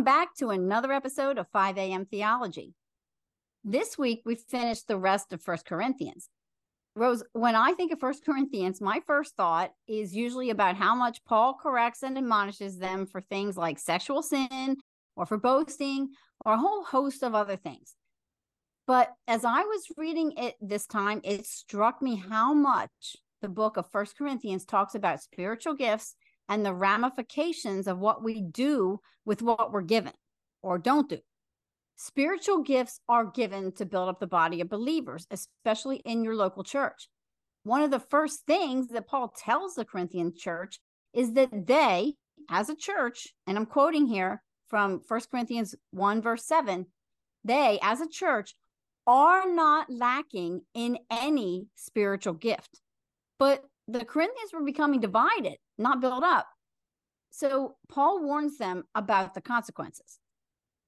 Welcome back to another episode of 5 a.m. Theology. This week we finished the rest of First Corinthians. Rose, when I think of First Corinthians, my first thought is usually about how much Paul corrects and admonishes them for things like sexual sin or for boasting or a whole host of other things. But as I was reading it this time, it struck me how much the book of First Corinthians talks about spiritual gifts and the ramifications of what we do with what we're given or don't do. Spiritual gifts are given to build up the body of believers, especially in your local church. One of the first things that Paul tells the Corinthian church is that they, as a church, and I'm quoting here from First Corinthians 1, verse 7, they, as a church, are not lacking in any spiritual gift. But the Corinthians were becoming divided, not built up. So Paul warns them about the consequences.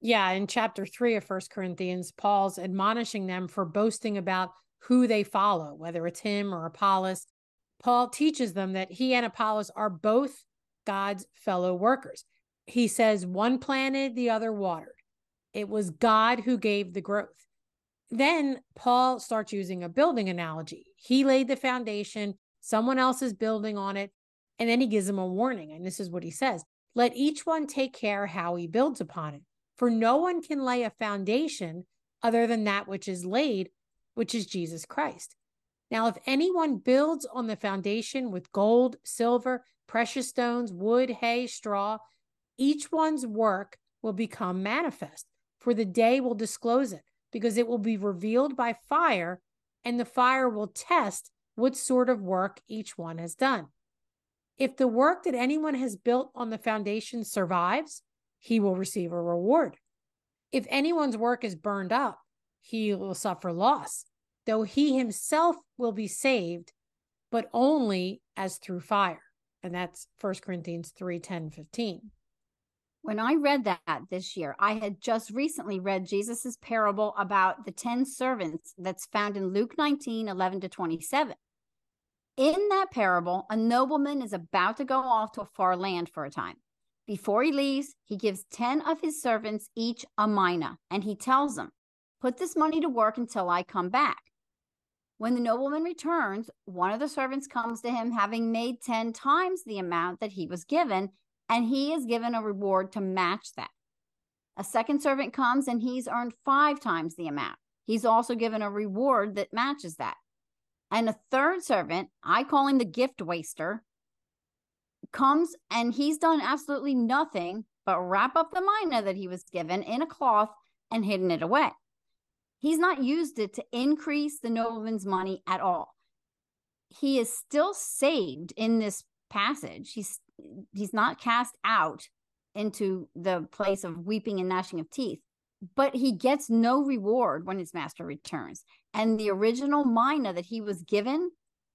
Yeah, in chapter three of First Corinthians, Paul's admonishing them for boasting about who they follow, whether it's him or Apollos. Paul teaches them that he and Apollos are both God's fellow workers. He says one planted, the other watered. It was God who gave the growth. Then Paul starts using a building analogy. He laid the foundation, someone else is building on it. And then he gives them a warning. And this is what he says Let each one take care how he builds upon it. For no one can lay a foundation other than that which is laid, which is Jesus Christ. Now, if anyone builds on the foundation with gold, silver, precious stones, wood, hay, straw, each one's work will become manifest, for the day will disclose it, because it will be revealed by fire, and the fire will test what sort of work each one has done. If the work that anyone has built on the foundation survives, he will receive a reward. If anyone's work is burned up, he will suffer loss, though he himself will be saved, but only as through fire. And that's 1 Corinthians 3 10, 15. When I read that this year, I had just recently read Jesus's parable about the 10 servants that's found in Luke 19 11 to 27. In that parable, a nobleman is about to go off to a far land for a time. Before he leaves, he gives 10 of his servants each a mina, and he tells them, Put this money to work until I come back. When the nobleman returns, one of the servants comes to him having made 10 times the amount that he was given, and he is given a reward to match that. A second servant comes and he's earned five times the amount. He's also given a reward that matches that. And a third servant, I call him the gift waster, comes and he's done absolutely nothing but wrap up the mina that he was given in a cloth and hidden it away. He's not used it to increase the nobleman's money at all. He is still saved in this passage. He's he's not cast out into the place of weeping and gnashing of teeth but he gets no reward when his master returns. And the original mina that he was given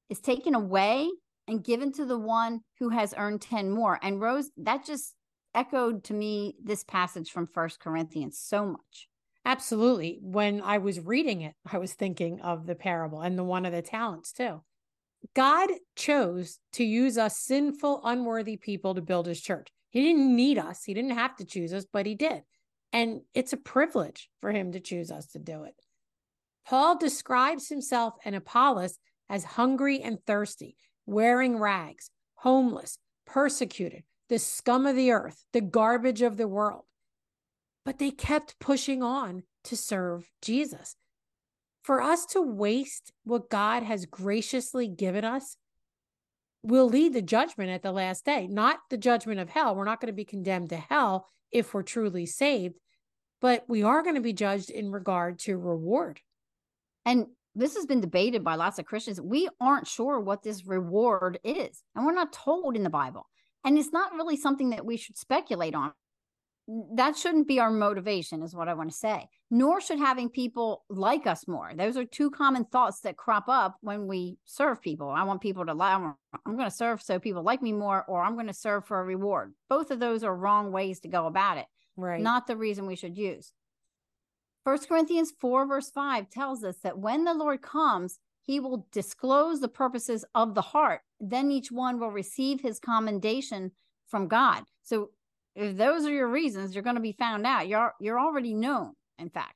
is taken away and given to the one who has earned 10 more. And Rose, that just echoed to me this passage from First Corinthians so much. Absolutely. When I was reading it, I was thinking of the parable and the one of the talents too. God chose to use us sinful, unworthy people to build his church. He didn't need us, he didn't have to choose us, but he did. And it's a privilege for him to choose us to do it. Paul describes himself and Apollos as hungry and thirsty, wearing rags, homeless, persecuted, the scum of the earth, the garbage of the world. But they kept pushing on to serve Jesus. For us to waste what God has graciously given us will lead to judgment at the last day, not the judgment of hell. We're not going to be condemned to hell if we're truly saved, but we are going to be judged in regard to reward. And this has been debated by lots of Christians. We aren't sure what this reward is, and we're not told in the Bible. And it's not really something that we should speculate on. That shouldn't be our motivation, is what I want to say. Nor should having people like us more. Those are two common thoughts that crop up when we serve people. I want people to like, I'm going to serve so people like me more, or I'm going to serve for a reward. Both of those are wrong ways to go about it right not the reason we should use First corinthians 4 verse 5 tells us that when the lord comes he will disclose the purposes of the heart then each one will receive his commendation from god so if those are your reasons, you're going to be found out. You're you're already known, in fact.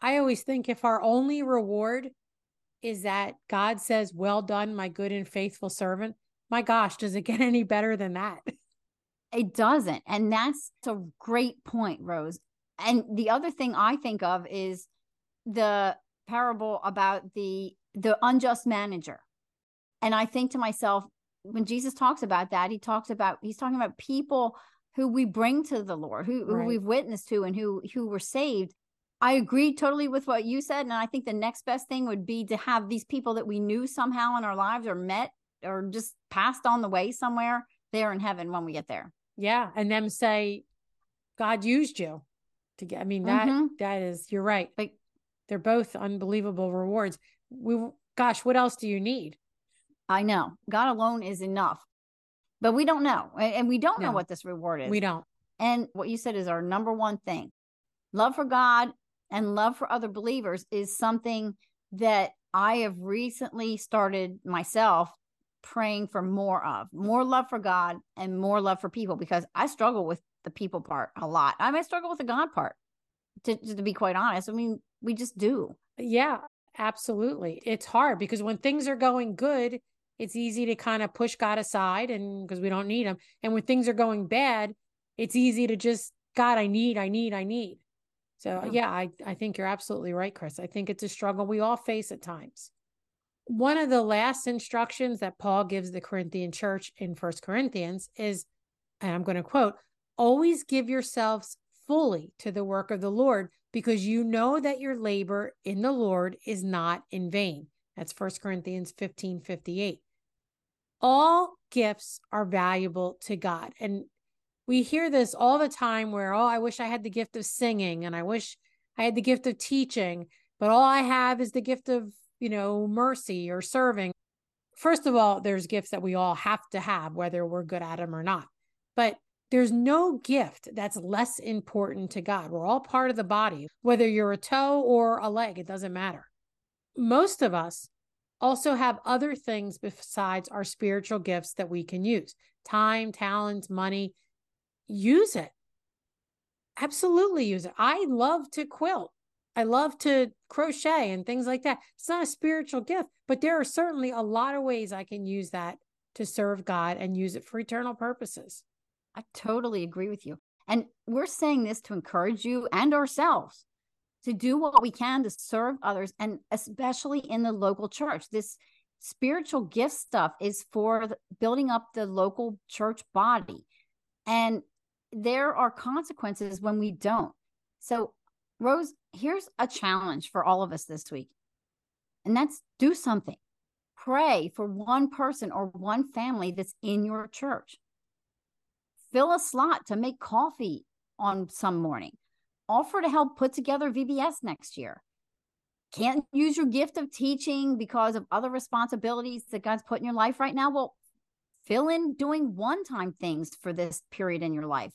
I always think if our only reward is that God says, Well done, my good and faithful servant, my gosh, does it get any better than that? It doesn't. And that's a great point, Rose. And the other thing I think of is the parable about the the unjust manager. And I think to myself, when Jesus talks about that, he talks about he's talking about people who we bring to the Lord, who, right. who we've witnessed to and who who were saved. I agree totally with what you said. And I think the next best thing would be to have these people that we knew somehow in our lives or met or just passed on the way somewhere there in heaven when we get there. Yeah. And them say, God used you to get, I mean, that, mm-hmm. that is, you're right. Like they're both unbelievable rewards. We, gosh, what else do you need? I know God alone is enough, but we don't know. And we don't no, know what this reward is. We don't. And what you said is our number one thing love for God and love for other believers is something that I have recently started myself praying for more of more love for God and more love for people because I struggle with the people part a lot. I might struggle with the God part to, to be quite honest. I mean, we just do. Yeah, absolutely. It's hard because when things are going good, it's easy to kind of push God aside and because we don't need him. And when things are going bad, it's easy to just, God, I need, I need, I need. So yeah, yeah I, I think you're absolutely right, Chris. I think it's a struggle we all face at times. One of the last instructions that Paul gives the Corinthian church in First Corinthians is, and I'm going to quote, always give yourselves fully to the work of the Lord because you know that your labor in the Lord is not in vain. That's First Corinthians 15 58 all gifts are valuable to God. And we hear this all the time where, oh, I wish I had the gift of singing and I wish I had the gift of teaching, but all I have is the gift of, you know, mercy or serving. First of all, there's gifts that we all have to have, whether we're good at them or not. But there's no gift that's less important to God. We're all part of the body, whether you're a toe or a leg, it doesn't matter. Most of us also have other things besides our spiritual gifts that we can use time, talents, money. Use it. Absolutely use it. I love to quilt. I love to crochet and things like that. It's not a spiritual gift, but there are certainly a lot of ways I can use that to serve God and use it for eternal purposes. I totally agree with you. And we're saying this to encourage you and ourselves to do what we can to serve others and especially in the local church. This spiritual gift stuff is for building up the local church body. And there are consequences when we don't. So rose here's a challenge for all of us this week and that's do something. Pray for one person or one family that's in your church. Fill a slot to make coffee on some morning offer to help put together VBS next year. Can't use your gift of teaching because of other responsibilities that God's put in your life right now? Well, fill in doing one time things for this period in your life.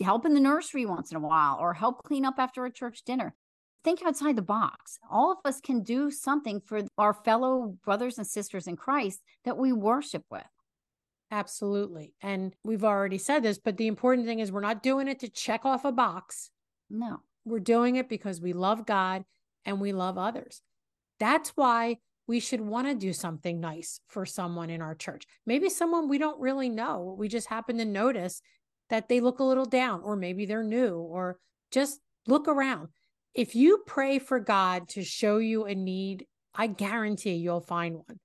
Help in the nursery once in a while or help clean up after a church dinner. Think outside the box. All of us can do something for our fellow brothers and sisters in Christ that we worship with. Absolutely. And we've already said this, but the important thing is we're not doing it to check off a box. No, we're doing it because we love God and we love others. That's why we should want to do something nice for someone in our church. Maybe someone we don't really know. We just happen to notice that they look a little down, or maybe they're new, or just look around. If you pray for God to show you a need, I guarantee you'll find one.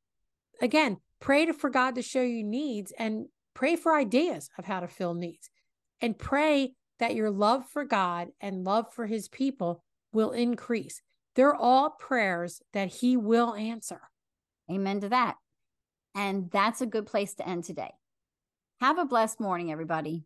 Again, pray for God to show you needs and pray for ideas of how to fill needs and pray that your love for God and love for his people will increase. They're all prayers that he will answer. Amen to that. And that's a good place to end today. Have a blessed morning, everybody.